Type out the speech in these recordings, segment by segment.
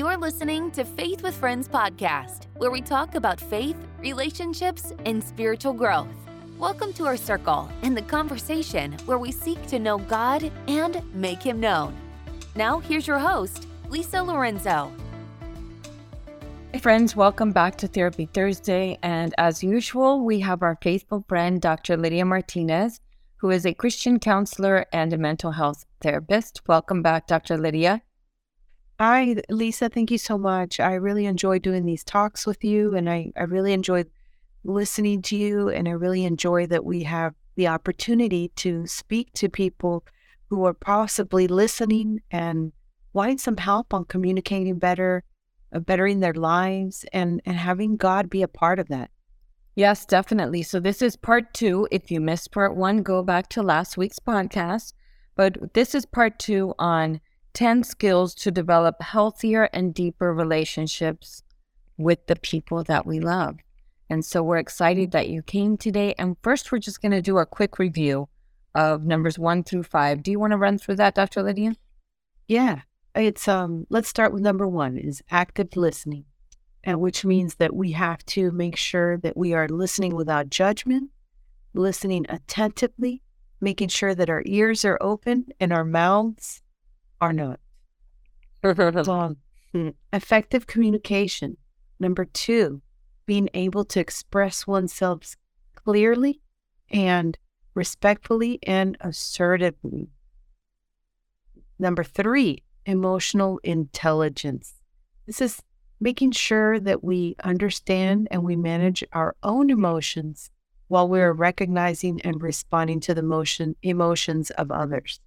You're listening to Faith with Friends podcast, where we talk about faith, relationships, and spiritual growth. Welcome to our circle and the conversation where we seek to know God and make Him known. Now, here's your host, Lisa Lorenzo. Hey, friends, welcome back to Therapy Thursday. And as usual, we have our faithful friend, Dr. Lidia Martinez, who is a Christian counselor and a mental health therapist. Welcome back, Dr. Lidia. Hi, Lisa. Thank you so much. I really enjoy doing these talks with you, and I, I really enjoy listening to you. And I really enjoy that we have the opportunity to speak to people who are possibly listening and wanting some help on communicating better, uh, bettering their lives, and, and having God be a part of that. Yes, definitely. So, this is part two. If you missed part one, go back to last week's podcast. But this is part two on 10 skills to develop healthier and deeper relationships with the people that we love. And so we're excited that you came today. And first, we're just going to do a quick review of numbers one through five. Do you want to run through that, Dr. Lidia? Yeah. It's um let's start with number 1 is active listening. And which means that we have to make sure that we are listening without judgment, listening attentively, making sure that our ears are open and our mouths are not. effective communication. Number two, being able to express oneself clearly and respectfully and assertively. Number three, emotional intelligence. This is making sure that we understand and we manage our own emotions while we're recognizing and responding to the motion, emotions of others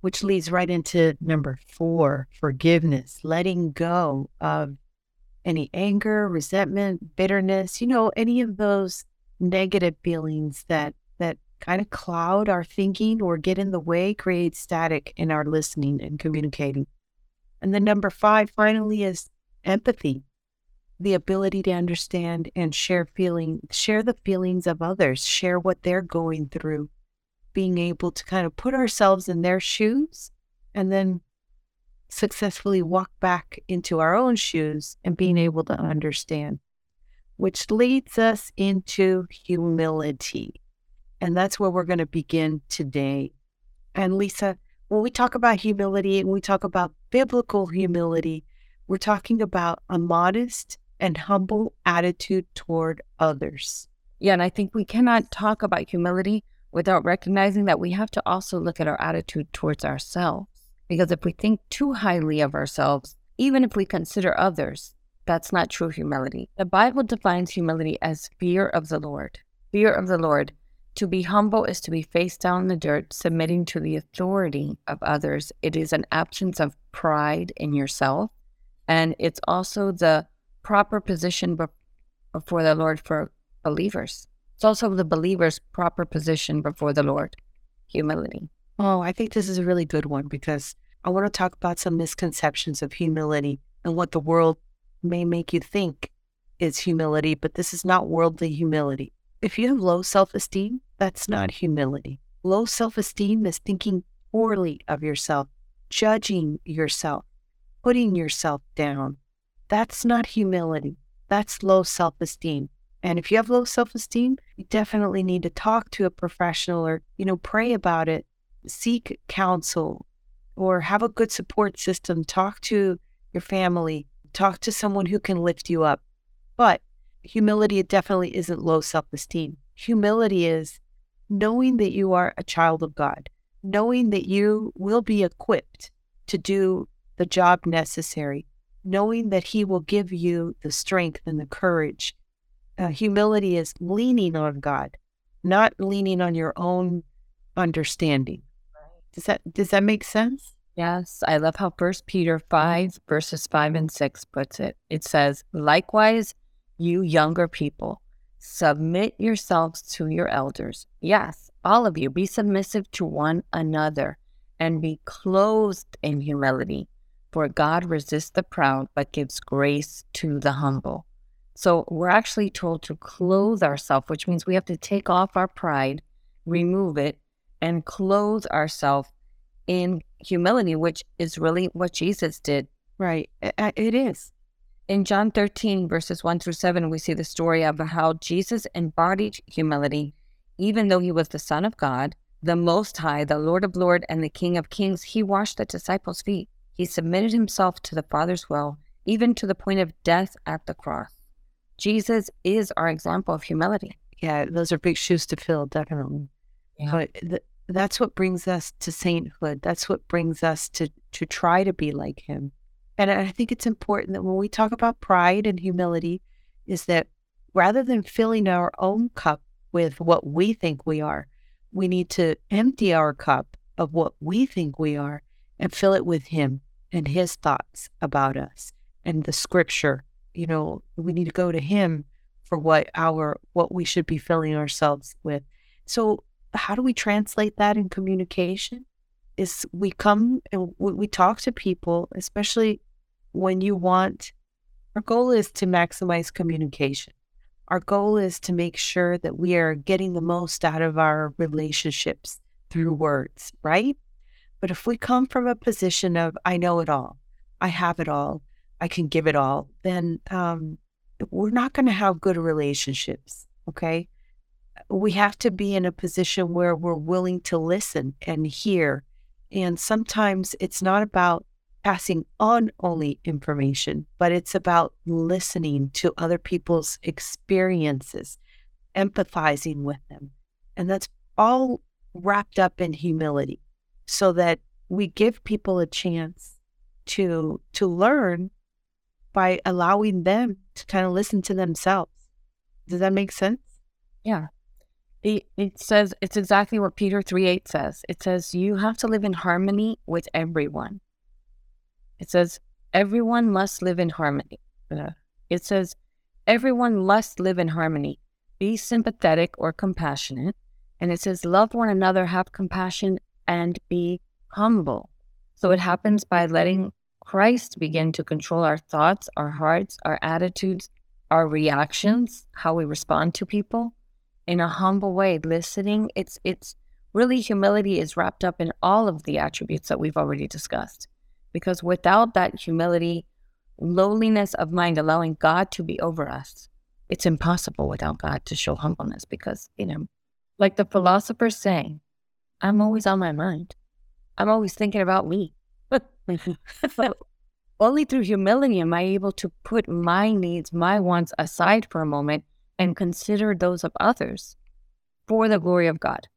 which leads right into number four forgiveness, letting go of any anger, resentment, bitterness, you know, any of those negative feelings that that kind of cloud our thinking or get in the way, create static in our listening and communicating. And then number five finally is empathy, the ability to understand and share feeling, share the feelings of others, share what they're going through, being able to kind of put ourselves in their shoes and then successfully walk back into our own shoes and being able to understand, which leads us into humility. And that's where we're going to begin today. And Lisa, when we talk about humility and we talk about biblical humility, we're talking about a modest and humble attitude toward others. Yeah, and I think we cannot talk about humility without recognizing that we have to also look at our attitude towards ourselves. Because if we think too highly of ourselves, even if we consider others, that's not true humility. The Bible defines humility as fear of the Lord. Fear of the Lord. To be humble is to be face down in the dirt, submitting to the authority of others. It is an absence of pride in yourself. And it's also the proper position before the Lord for believers. It's also the believer's proper position before the Lord humility. Oh, I think this is a really good one because I want to talk about some misconceptions of humility and what the world may make you think is humility, but this is not worldly humility. If you have low self esteem, that's not humility. Low self esteem is thinking poorly of yourself, judging yourself, putting yourself down. That's not humility. That's low self esteem. And if you have low self esteem, you definitely need to talk to a professional or, you know, pray about it, seek counsel, or have a good support system. Talk to your family, talk to someone who can lift you up. But humility definitely isn't low self esteem. Humility is knowing that you are a child of God, knowing that you will be equipped to do the job necessary, knowing that He will give you the strength and the courage uh, humility is leaning on God, not leaning on your own understanding. Does that does that make sense? Yes, I love how First Peter five verses five and six puts it. It says, "Likewise, you younger people, submit yourselves to your elders. Yes, all of you, be submissive to one another, and be clothed in humility. For God resists the proud, but gives grace to the humble." So we're actually told to clothe ourselves, which means we have to take off our pride, remove it, and clothe ourselves in humility, which is really what Jesus did. Right. It is. In John 13, verses 1 through 7, we see the story of how Jesus embodied humility, even though he was the Son of God, the Most High, the Lord of Lords, and the King of Kings. He washed the disciples' feet. He submitted himself to the Father's will, even to the point of death at the cross. Jesus is our example of humility. Yeah, those are big shoes to fill, definitely. Yeah. But th- that's what brings us to sainthood. That's what brings us to to try to be like him. And I think it's important that when we talk about pride and humility, is that rather than filling our own cup with what we think we are, we need to empty our cup of what we think we are and fill it with Him and His thoughts about us and the scripture. You know, we need to go to Him for what our what we should be filling ourselves with. So how do we translate that in communication? Is we come and we, talk to people, especially when you want, our goal is to maximize communication. Our goal is to make sure that we are getting the most out of our relationships through words, right? But if we come from a position of, I know it all, I have it all, I can give it all, then um, we're not going to have good relationships. Okay. We have to be in a position where we're willing to listen and hear. And sometimes it's not about passing on only information, but it's about listening to other people's experiences, empathizing with them. And that's all wrapped up in humility so that we give people a chance to to learn by allowing them to kind of listen to themselves. Does that make sense? Yeah. It, it says it's exactly what Peter 3 8 says. It says you have to live in harmony with everyone. It says, everyone must live in harmony. Uh, it says, everyone must live in harmony. Be sympathetic or compassionate. And it says, love one another, have compassion, and be humble. So it happens by letting Christ begin to control our thoughts, our hearts, our attitudes, our reactions, how we respond to people in a humble way, listening. It's it's really humility is wrapped up in all of the attributes that we've already discussed. Because without that humility, lowliness of mind, allowing God to be over us, it's impossible without God to show humbleness. Because, you know, like the philosophers say, I'm always on my mind. I'm always thinking about me. only through humility am I able to put my needs, my wants aside for a moment and consider those of others for the glory of God.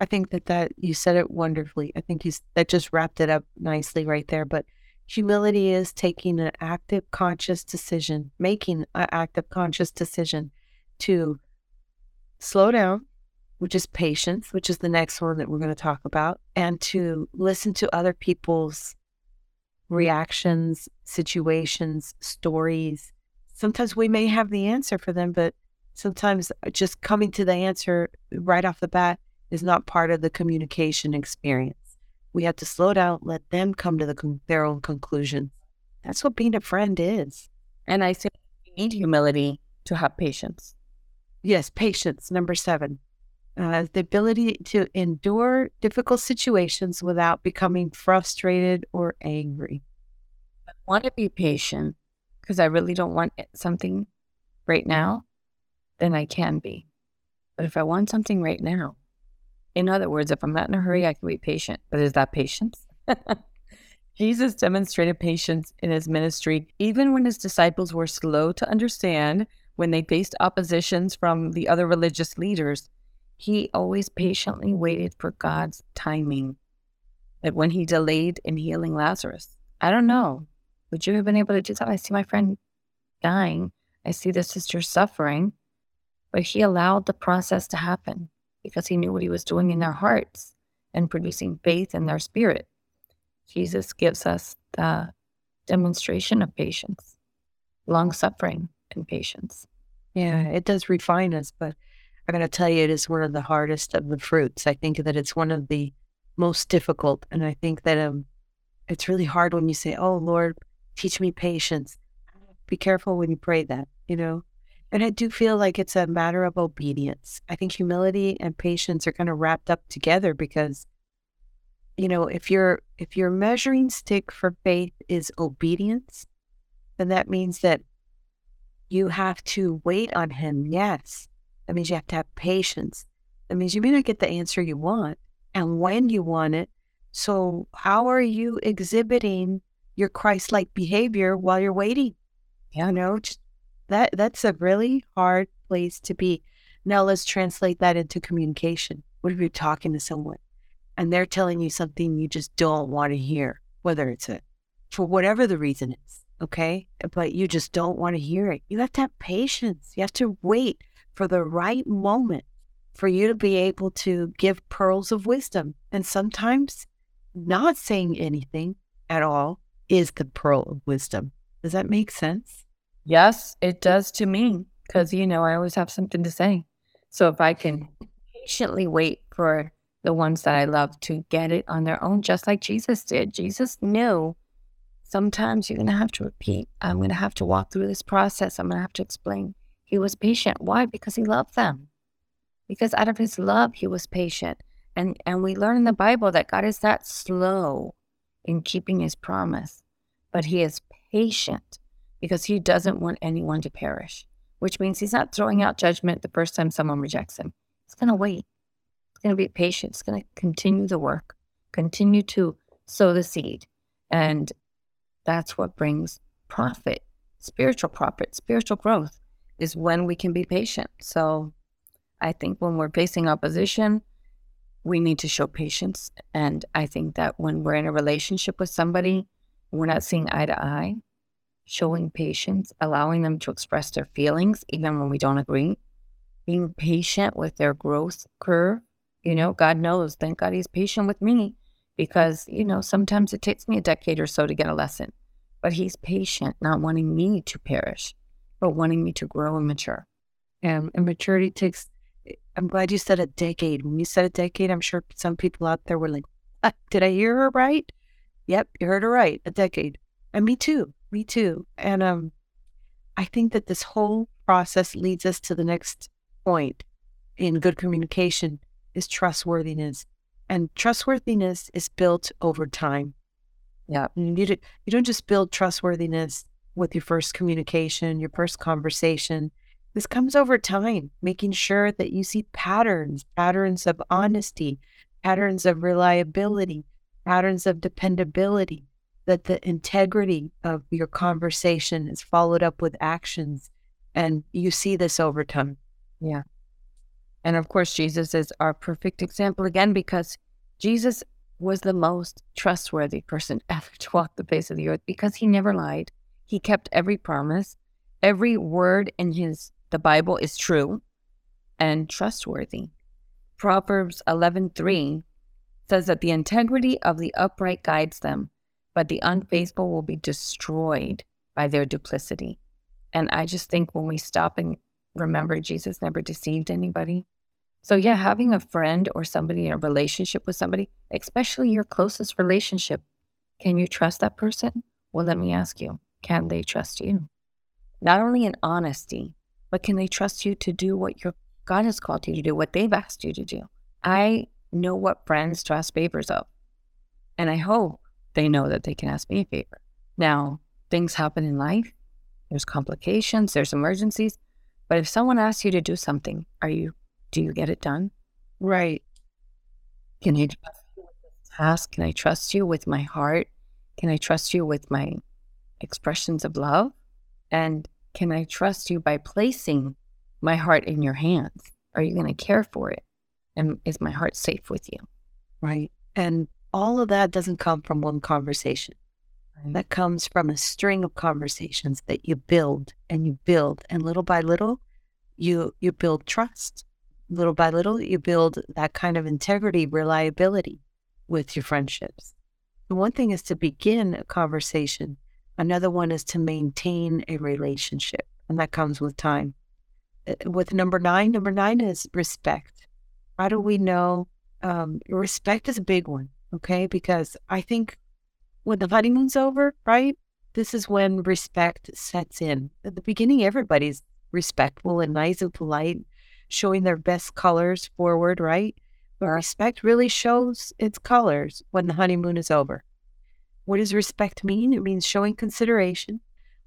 I think that that you said it wonderfully. I think you that just wrapped it up nicely right there. But humility is taking an active, conscious decision, making an active, conscious decision to slow down, which is patience, which is the next one that we're going to talk about, and to listen to other people's reactions, situations, stories. Sometimes we may have the answer for them, but sometimes uh, just coming to the answer right off the bat is not part of the communication experience. We have to slow down, let them come to the, their own conclusions. That's what being a friend is. And I say you need humility to have patience. Yes, patience. Number seven, uh, the ability to endure difficult situations without becoming frustrated or angry. I want to be patient because I really don't want something right now, then I can be. But if I want something right now, in other words, if I'm not in a hurry, I can be patient. But is that patience? Jesus demonstrated patience in his ministry, even when his disciples were slow to understand, when they faced oppositions from the other religious leaders. He always patiently waited for God's timing. That when he delayed in healing Lazarus, I don't know, would you have been able to do that? I see my friend dying. I see the sister suffering, but he allowed the process to happen because he knew what he was doing in their hearts and producing faith in their spirit. Jesus gives us the demonstration of patience, long suffering, and patience. Yeah, it does refine us, but I'm going to tell you, it is one of the hardest of the fruits. I think that it's one of the most difficult. And I think that um, it's really hard when you say, Oh, Lord, teach me patience. Be careful when you pray that, you know, and I do feel like it's a matter of obedience. I think humility and patience are kind of wrapped up together because you know, if your if your measuring stick for faith is obedience, then that means that you have to wait on him. Yes. That means you have to have patience. That means you may not get the answer you want and when you want it. So, how are you exhibiting your Christ like behavior while you're waiting? You know, that that's a really hard place to be. Now let's translate that into communication. What if you're talking to someone and they're telling you something you just don't want to hear, whether it's a for whatever the reason is, okay? But you just don't want to hear it. You have to have patience. You have to wait for the right moment for you to be able to give pearls of wisdom. And sometimes not saying anything at all is the pearl of wisdom. Does that make sense? Yes, it does to me because, you know, I always have something to say. So if I can patiently wait for the ones that I love to get it on their own, just like Jesus did, Jesus knew sometimes you're going to have to repeat. I'm going to have to walk through this process. I'm going to have to explain. He was patient. Why? Because he loved them. Because out of his love, he was patient. And, and we learn in the Bible that God is that slow in keeping his promise, but he is patient because he doesn't want anyone to perish, which means he's not throwing out judgment the first time someone rejects him. He's going to wait. He's going to be patient. He's going to continue the work, continue to sow the seed. And that's what brings profit, spiritual profit, spiritual growth is when we can be patient. So I think when we're facing opposition, we need to show patience. And I think that when we're in a relationship with somebody, we're not seeing eye to eye, showing patience, allowing them to express their feelings, even when we don't agree, being patient with their growth curve. You know, God knows, thank God He's patient with me because, you know, sometimes it takes me a decade or so to get a lesson, but He's patient, not wanting me to perish, but wanting me to grow and mature. And, and maturity takes I'm glad you said a decade. When you said a decade, I'm sure some people out there were like, ah, "Did I hear her right?" Yep, you heard her right. A decade, and me too. Me too. And um, I think that this whole process leads us to the next point in good communication is trustworthiness, and trustworthiness is built over time. Yeah, you you don't just build trustworthiness with your first communication, your first conversation. This comes over time, making sure that you see patterns, patterns of honesty, patterns of reliability, patterns of dependability, that the integrity of your conversation is followed up with actions. And you see this over time. Yeah. And of course, Jesus is our perfect example again because Jesus was the most trustworthy person ever to walk the face of the earth because he never lied. He kept every promise. Every word in his the Bible is true and trustworthy. Proverbs 11:3 says that the integrity of the upright guides them, but the unfaithful will be destroyed by their duplicity. And I just think when we stop and remember Jesus never deceived anybody. So yeah, having a friend or somebody in a relationship with somebody, especially your closest relationship, can you trust that person? Well, let me ask you, can they trust you? Not only in honesty, but can they trust you to do what your God has called you to do, what they've asked you to do? I know what friends to ask favors of. And I hope they know that they can ask me a favor. Now, things happen in life. There's complications, there's emergencies. But if someone asks you to do something, are you do you get it done? Right. Can I trust you with this task? Can I trust you with my heart? Can I trust you with my expressions of love? And can I trust you by placing my heart in your hands? Are you going to care for it? And is my heart safe with you? Right. And all of that doesn't come from one conversation. Right. That comes from a string of conversations that you build and you build. And little by little, you you build trust. Little by little, you build that kind of integrity, reliability with your friendships. The one thing is to begin a conversation Another one is to maintain a relationship, and that comes with time. Uh, with number nine, number nine is respect. How do we know? Um, respect is a big one, okay? Because I think when the honeymoon's over, right? This is when respect sets in. At the beginning, everybody's respectful and nice and polite, showing their best colors forward, right? But respect really shows its colors when the honeymoon is over. What does respect mean? It means showing consideration,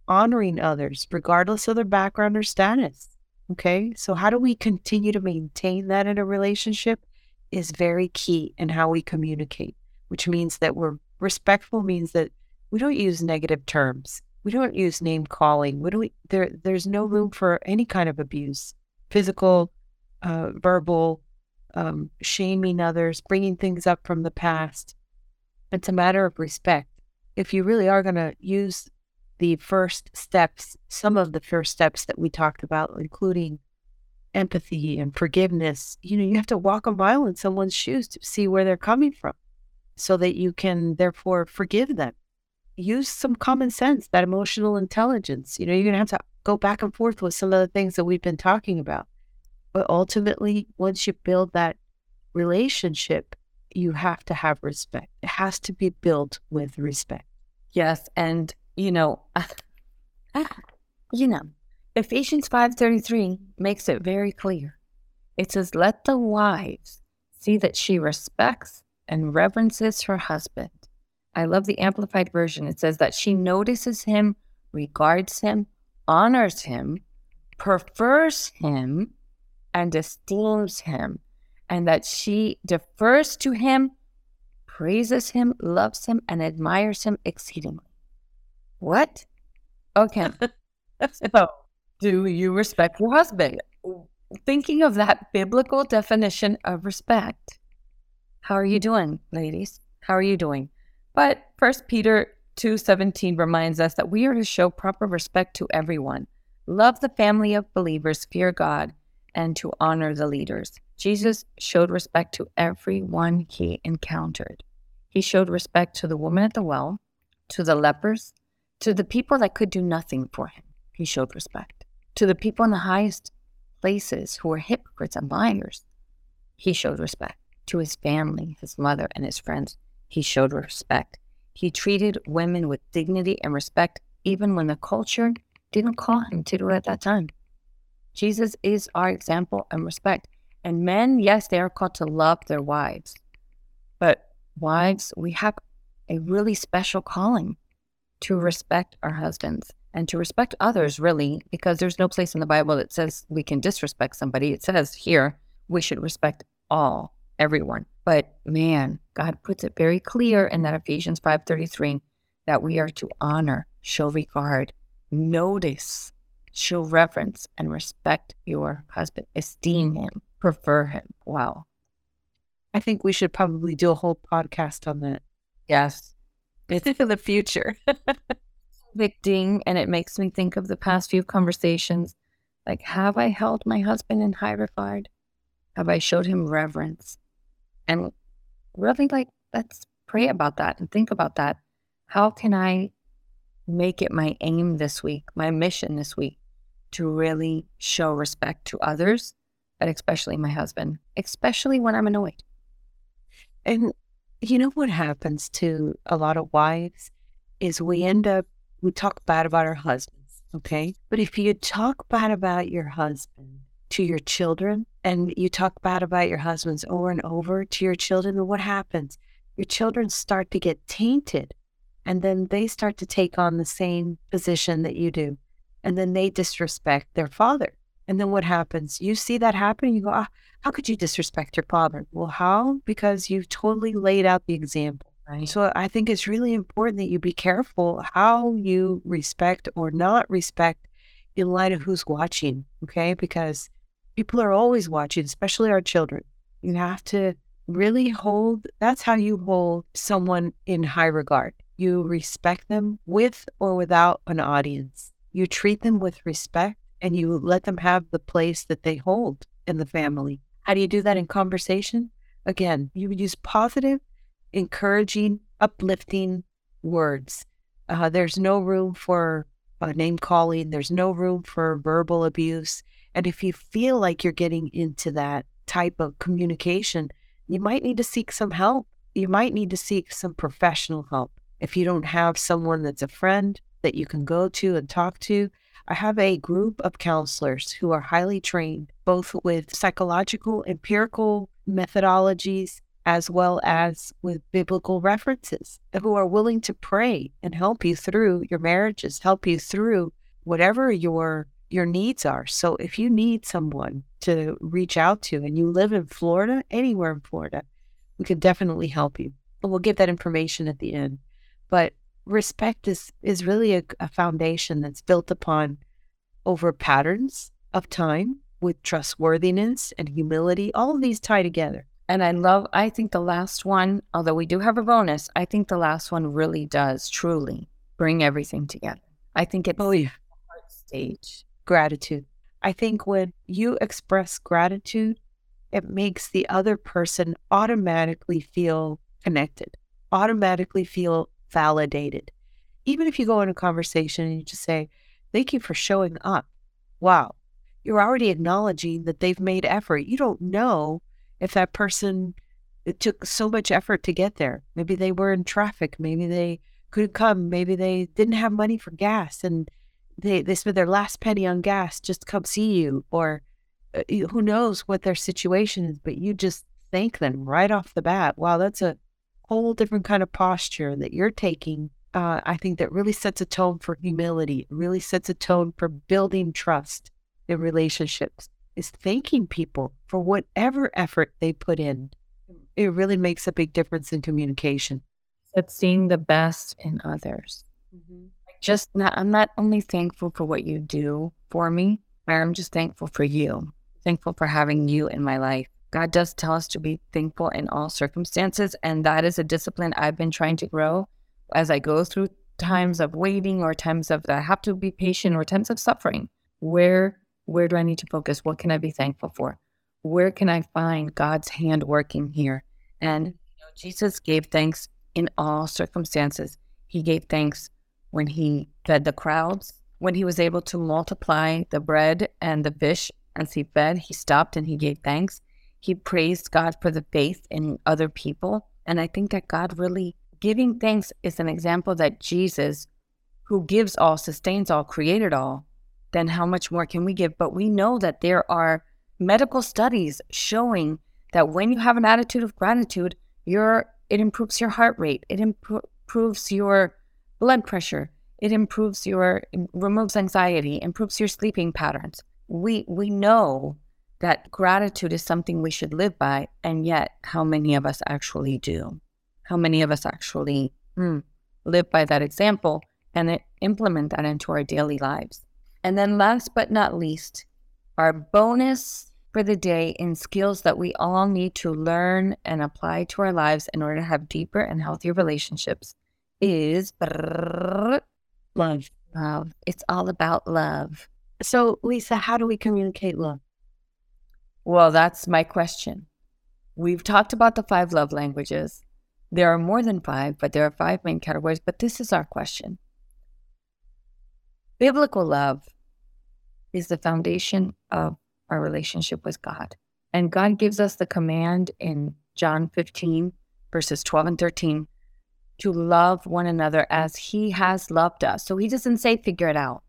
honoring others, regardless of their background or status. Okay. So, how do we continue to maintain that in a relationship is very key in how we communicate, which means that we're respectful, means that we don't use negative terms. We don't use name calling. We don't, there, there's no room for any kind of abuse, physical, uh, verbal, um, shaming others, bringing things up from the past. It's a matter of respect. If you really are going to use the first steps, some of the first steps that we talked about, including empathy and forgiveness, you know, you have to walk a mile in someone's shoes to see where they're coming from so that you can therefore forgive them. Use some common sense, that emotional intelligence. You know, you're going to have to go back and forth with some of the things that we've been talking about. But ultimately, once you build that relationship, you have to have respect. It has to be built with respect. Yes, and you know, you know, Ephesians 5:33 makes it very clear. It says, "Let the wives see that she respects and reverences her husband." I love the amplified version. It says that she notices him, regards him, honors him, prefers him, and esteems him, and that she defers to him, praises him, loves him, and admires him exceedingly. What? Okay. so, do you respect your husband? Thinking of that biblical definition of respect, how are you doing, ladies? How are you doing? But First Peter 2:17 reminds us that we are to show proper respect to everyone, love the family of believers, fear God, and to honor the leaders. Jesus showed respect to everyone he encountered. He showed respect to the woman at the well, to the lepers, to the people that could do nothing for him. He showed respect. To the people in the highest places who were hypocrites and liars, he showed respect. To his family, his mother, and his friends, he showed respect. He treated women with dignity and respect, even when the culture didn't call him to do it at that time. Jesus is our example and respect. And men, yes, they are called to love their wives. But wives, we have a really special calling to respect our husbands and to respect others, really, because there's no place in the Bible that says we can disrespect somebody. It says here we should respect all, everyone. But man, God puts it very clear in that Ephesians 5:33 that we are to honor, show regard, notice show reverence and respect your husband, esteem him, prefer him. Wow. I think we should probably do a whole podcast on that. Yes. It's in the future. Convicting, and it makes me think of the past few conversations. Like, have I held my husband in high regard? Have I showed him reverence? And really, like, let's pray about that and think about that. How can I make it my aim this week, my mission this week, to really show respect to others, but especially my husband, especially when I'm annoyed. And you know what happens to a lot of wives is we end up, we talk bad about our husbands, okay? But if you talk bad about your husband to your children and you talk bad about your husbands over and over to your children, then what happens? Your children start to get tainted and then they start to take on the same position that you do and then they disrespect their father. And then what happens? You see that happen, you go, ah, how could you disrespect your father? Well, how? Because you've totally laid out the example. Right. So I think it's really important that you be careful how you respect or not respect in light of who's watching. Okay. Because people are always watching, especially our children. You have to really hold that's how you hold someone in high regard. You respect them with or without an audience. You treat them with respect and you let them have the place that they hold in the family. How do you do that in conversation? Again, you would use positive, encouraging, uplifting words. Uh, there's no room for uh, name calling, there's no room for verbal abuse. And if you feel like you're getting into that type of communication, you might need to seek some help. You might need to seek some professional help. If you don't have someone that's a friend, that you can go to and talk to. I have a group of counselors who are highly trained, both with psychological, empirical methodologies as well as with biblical references who are willing to pray and help you through your marriages, help you through whatever your your needs are. So if you need someone to reach out to and you live in Florida, anywhere in Florida, we could definitely help you. And we'll give that information at the end. But respect is is really a, a foundation that's built upon over patterns of time with trustworthiness and humility. All of these tie together. And I love, I think the last one, although we do have a bonus, I think the last one really does truly bring everything together. I think it's oh, yeah. stage. Gratitude. I think when you express gratitude, it makes the other person automatically feel connected, automatically feel validated. Even if you go in a conversation and you just say, Thank you for showing up. Wow. You're already acknowledging that they've made effort. You don't know if that person it took so much effort to get there. Maybe they were in traffic. Maybe they couldn't come. Maybe they didn't have money for gas and they, they spent their last penny on gas just to come see you. Or uh, who knows what their situation is, but you just thank them right off the bat. Wow, that's a whole different kind of posture that you're taking. Uh, I think that really sets a tone for humility, it really sets a tone for building trust in relationships is thanking people for whatever effort they put in. It really makes a big difference in communication. It's seeing the best in others. Mm-hmm. Just not, I'm not only thankful for what you do for me, I'm just thankful for you, thankful for having you in my life. God does tell us to be thankful in all circumstances. And that is a discipline I've been trying to grow as I go through times of waiting or times of I have to be patient or times of suffering. Where where do I need to focus? What can I be thankful for? Where can I find God's hand working here? And you know, Jesus gave thanks in all circumstances. He gave thanks when he fed the crowds, when he was able to multiply the bread and the fish as he fed, he stopped and he gave thanks. He praised God for the faith in other people. And I think that God really giving thanks is an example that Jesus, who gives all, sustains all, created all, then how much more can we give? But we know that there are medical studies showing that when you have an attitude of gratitude, your it improves your heart rate, it improves your blood pressure, it improves your removes anxiety, improves your sleeping patterns. We we know that gratitude is something we should live by, and yet how many of us actually do? How many of us actually hmm, live by that example and implement that into our daily lives? And then, last but not least, our bonus for the day in skills that we all need to learn and apply to our lives in order to have deeper and healthier relationships is love. Love. It's all about love. So, Lisa, how do we communicate love? Well, that's my question. We've talked about the five love languages. There are more than five, but there are five main categories. But this is our question Biblical love is the foundation of our relationship with God. And God gives us the command in John 15, verses 12 and 13, to love one another as He has loved us. So He doesn't say, figure it out.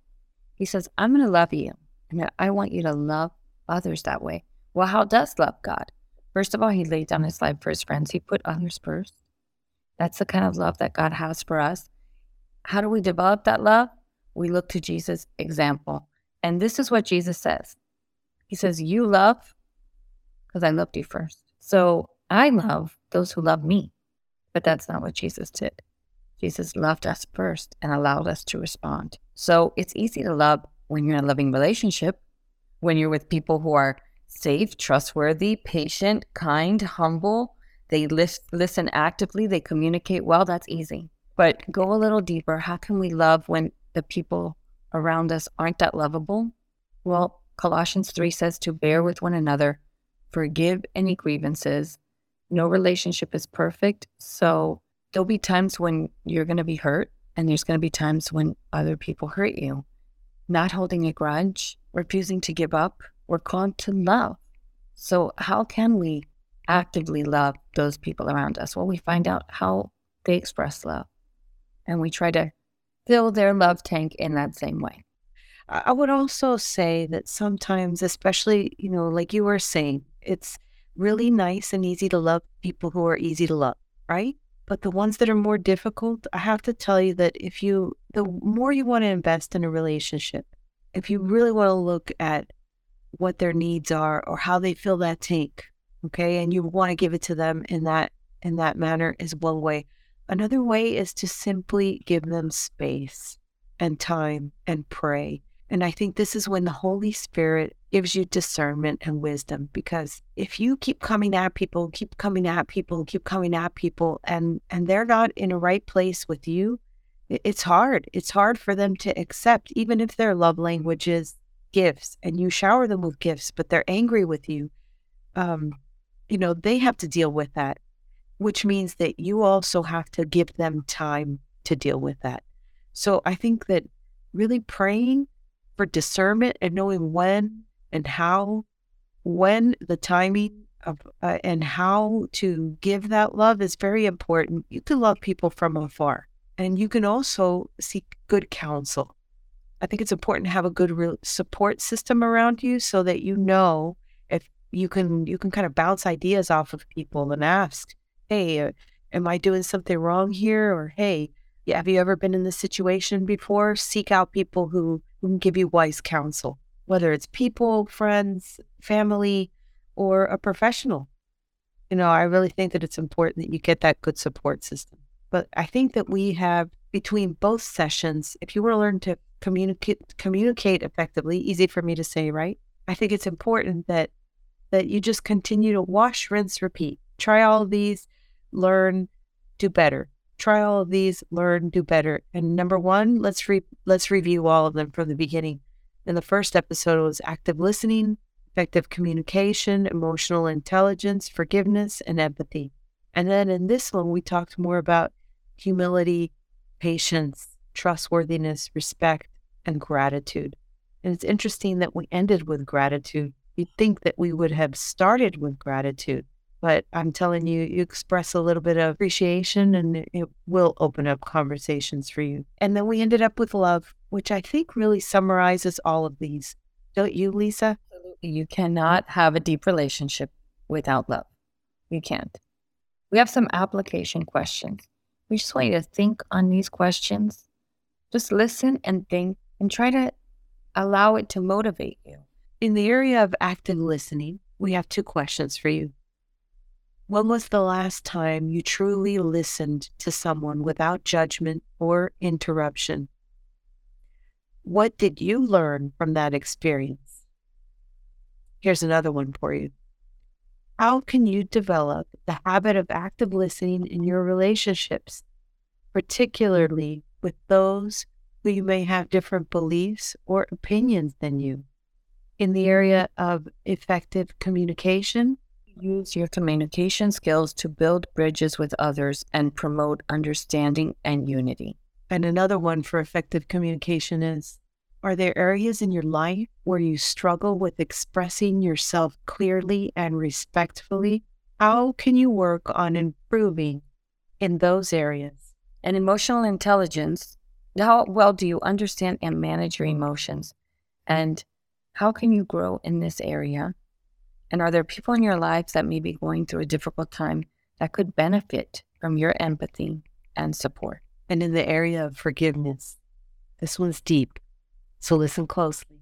He says, I'm going to love you. And I want you to love others that way. Well, how does love God? First of all, He laid down His life for His friends, He put others first. That's the kind of love that God has for us. How do we develop that love? We look to Jesus' example. And this is what Jesus says He says, You love because I loved you first. So I love those who love me. But that's not what Jesus did. Jesus loved us first and allowed us to respond. So it's easy to love when you're in a loving relationship, when you're with people who are safe, trustworthy, patient, kind, humble. They listen actively, they communicate well. That's easy. But go a little deeper. How can we love when the people around us aren't that lovable? Well, Colossians 3 says to bear with one another, forgive any grievances. No relationship is perfect. So there'll be times when you're going to be hurt, and there's going to be times when other people hurt you. Not holding a grudge, refusing to give up, we're called to love. So, how can we actively love those people around us? Well, we find out how they express love and we try to fill their love tank in that same way. I would also say that sometimes, especially, you know, like you were saying, it's really nice and easy to love people who are easy to love, right? But the ones that are more difficult, I have to tell you that if you, the more you want to invest in a relationship, if you really want to look at what their needs are or how they fill that tank, okay, and you want to give it to them in that in that manner is one way. Another way is to simply give them space and time and pray. And I think this is when the Holy Spirit gives you discernment and wisdom because if you keep coming at people, keep coming at people, keep coming at people and and they're not in a right place with you, it's hard. It's hard for them to accept even if their love language is gifts and you shower them with gifts, but they're angry with you. Um, you know, they have to deal with that which means that you also have to give them time to deal with that. So I think that really praying for discernment and knowing when and how, when the timing of, uh, and how to give that love is very important. You can love people from afar and you can also seek good counsel. I think it's important to have a good re- support system around you so that you know if you can you can kind of bounce ideas off of people and ask hey, uh, am I doing something wrong here? Or hey, yeah, have you ever been in this situation before? Seek out people who, who can give you wise counsel, whether it's people, friends, family, or a professional. You know, I really think that it's important that you get that good support system. But I think that we have between both sessions, if you want to learn to communicate communicate effectively, easy for me to say, right? I think it's important that that you just continue to wash, rinse, repeat. Try all of these learn, do better. Try all of these, learn, do better. And number one, let's re- let's review all of them from the beginning. In the first episode it was active listening, effective communication, emotional intelligence, forgiveness, and empathy. And then in this one, we talked more about humility, patience, trustworthiness, respect, and gratitude. And it's interesting that we ended with gratitude. You'd think that we would have started with gratitude, but I'm telling you, you express a little bit of appreciation and it will open up conversations for you. And then we ended up with love, which I think really summarizes all of these. Don't you, Lisa? You cannot have a deep relationship without love. You can't. We have some application questions. We just want you to think on these questions. Just listen and think and try to allow it to motivate you. In the area of active listening, we have two questions for you. When was the last time you truly listened to someone without judgment or interruption? What did you learn from that experience? Here's another one for you. How can you develop the habit of active listening in your relationships, particularly with those who you may have different beliefs or opinions than you? In the mm-hmm. area of effective communication, Use your communication skills to build bridges with others and promote understanding and unity. And another one for effective communication is Are there areas in your life where you struggle with expressing yourself clearly and respectfully? How can you work on improving in those areas? And emotional intelligence how well do you understand and manage your emotions? And how can you grow in this area? And are there people in your lives that may be going through a difficult time that could benefit from your empathy and support? And in the area of forgiveness, this one's deep. So listen closely.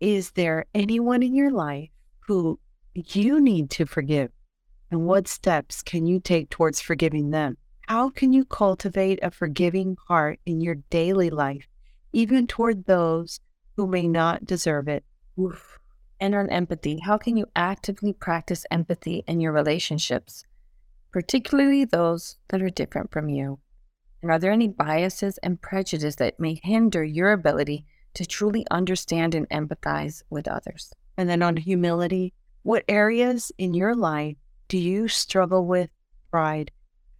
Is there anyone in your life who you need to forgive? And what steps can you take towards forgiving them? How can you cultivate a forgiving heart in your daily life, even toward those who may not deserve it? Oof and on empathy, how can you actively practice empathy in your relationships, particularly those that are different from you? And are there any biases and prejudice that may hinder your ability to truly understand and empathize with others? And then on humility, what areas in your life do you struggle with pride?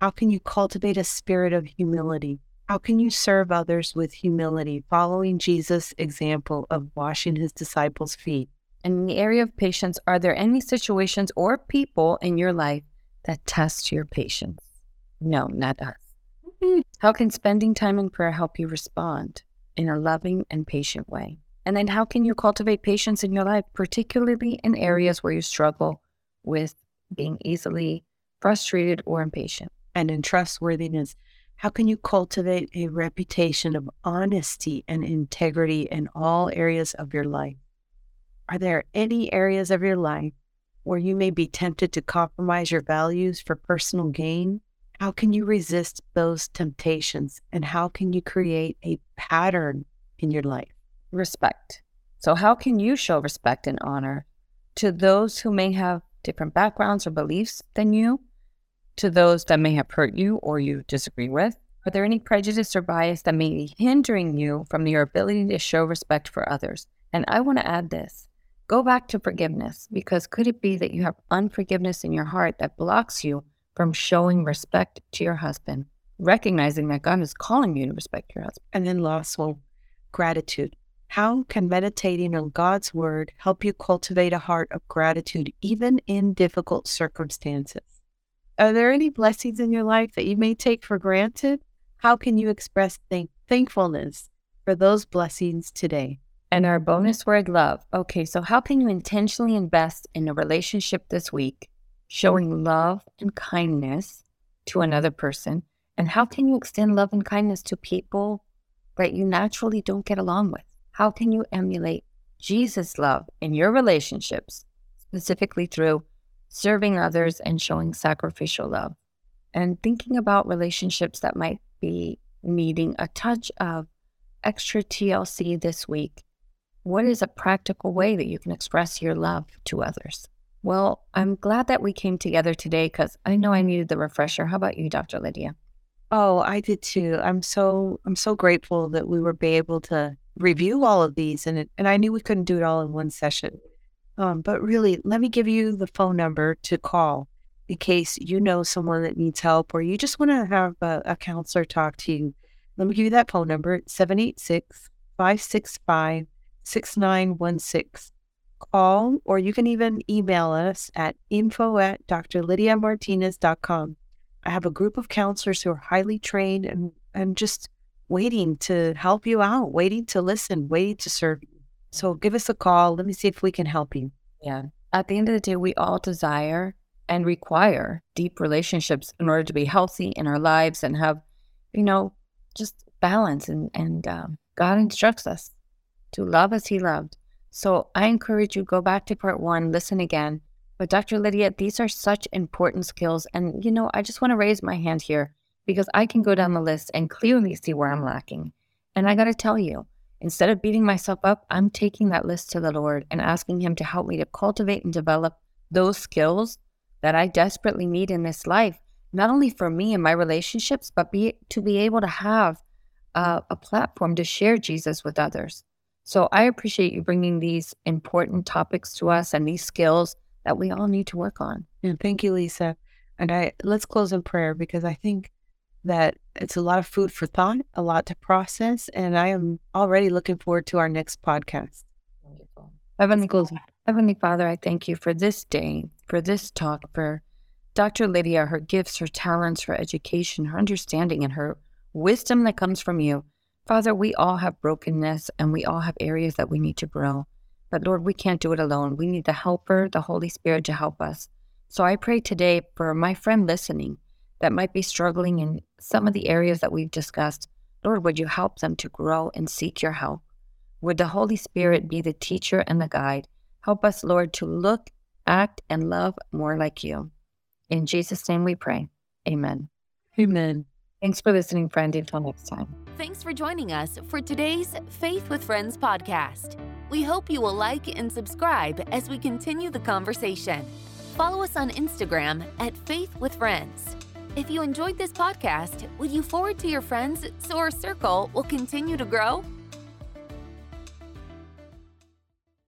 How can you cultivate a spirit of humility? How can you serve others with humility, following Jesus' example of washing his disciples' feet? And in the area of patience, are there any situations or people in your life that test your patience? No, not us. Mm-hmm. How can spending time in prayer help you respond in a loving and patient way? And then how can you cultivate patience in your life, particularly in areas where you struggle with being easily frustrated or impatient. And in trustworthiness, how can you cultivate a reputation of honesty and integrity in all areas of your life? Are there any areas of your life where you may be tempted to compromise your values for personal gain? How can you resist those temptations? And how can you create a pattern in your life? Respect. So, how can you show respect and honor to those who may have different backgrounds or beliefs than you, to those that may have hurt you or you disagree with? Are there any prejudice or bias that may be hindering you from your ability to show respect for others? And I want to add this go back to forgiveness because could it be that you have unforgiveness in your heart that blocks you from showing respect to your husband, recognizing that God is calling you to respect your husband? And then, last one, gratitude. How can meditating on God's word help you cultivate a heart of gratitude even in difficult circumstances? Are there any blessings in your life that you may take for granted? How can you express thank- thankfulness for those blessings today? And our bonus word, love. Okay, so how can you intentionally invest in a relationship this week, showing love and kindness to another person? And how can you extend love and kindness to people that you naturally don't get along with? How can you emulate Jesus' love in your relationships, specifically through serving others and showing sacrificial love? And thinking about relationships that might be needing a touch of extra TLC this week. What is a practical way that you can express your love to others? Well, I'm glad that we came together today because I know I needed the refresher. How about you, Dr. Lidia? Oh, I did too. I'm so I'm so grateful that we were be able to review all of these, and it, and I knew we couldn't do it all in one session. Um, but really, let me give you the phone number to call in case you know someone that needs help or you just want to have a, a counselor talk to you. Let me give you that phone number 786 565 6916. Call or you can even email us at info at drlidiamartinez.com. I have a group of counselors who are highly trained and, and just waiting to help you out, waiting to listen, waiting to serve you. So give us a call. Let me see if we can help you. Yeah. At the end of the day, we all desire and require deep relationships in order to be healthy in our lives and have, you know, just balance. And, and um, God instructs us to love as He loved. So I encourage you go back to part one, listen again, but Dr. Lidia, these are such important skills. And, you know, I just want to raise my hand here because I can go down the list and clearly see where I'm lacking. And I got to tell you, instead of beating myself up, I'm taking that list to the Lord and asking Him to help me to cultivate and develop those skills that I desperately need in this life, not only for me and my relationships, but be, to be able to have uh, a platform to share Jesus with others. So I appreciate you bringing these important topics to us and these skills that we all need to work on. And thank you, Lisa. And I let's close in prayer because I think that it's a lot of food for thought, a lot to process, and I am already looking forward to our next podcast. Wonderful. Heavenly, Heavenly Father, I thank you for this day, for this talk, for Dr. Lidia, her gifts, her talents, her education, her understanding, and her wisdom that comes from you. Father, we all have brokenness and we all have areas that we need to grow. But Lord, we can't do it alone. We need the helper, the Holy Spirit to help us. So I pray today for my friend listening that might be struggling in some of the areas that we've discussed. Lord, would you help them to grow and seek your help? Would the Holy Spirit be the teacher and the guide? Help us, Lord, to look, act, and love more like you. In Jesus' name we pray. Amen. Amen. Thanks for listening, friend. Until next time. Thanks for joining us for today's Faith with Friends podcast. We hope you will like and subscribe as we continue the conversation. Follow us on Instagram at Faith with Friends. If you enjoyed this podcast, would you forward to your friends so our circle will continue to grow?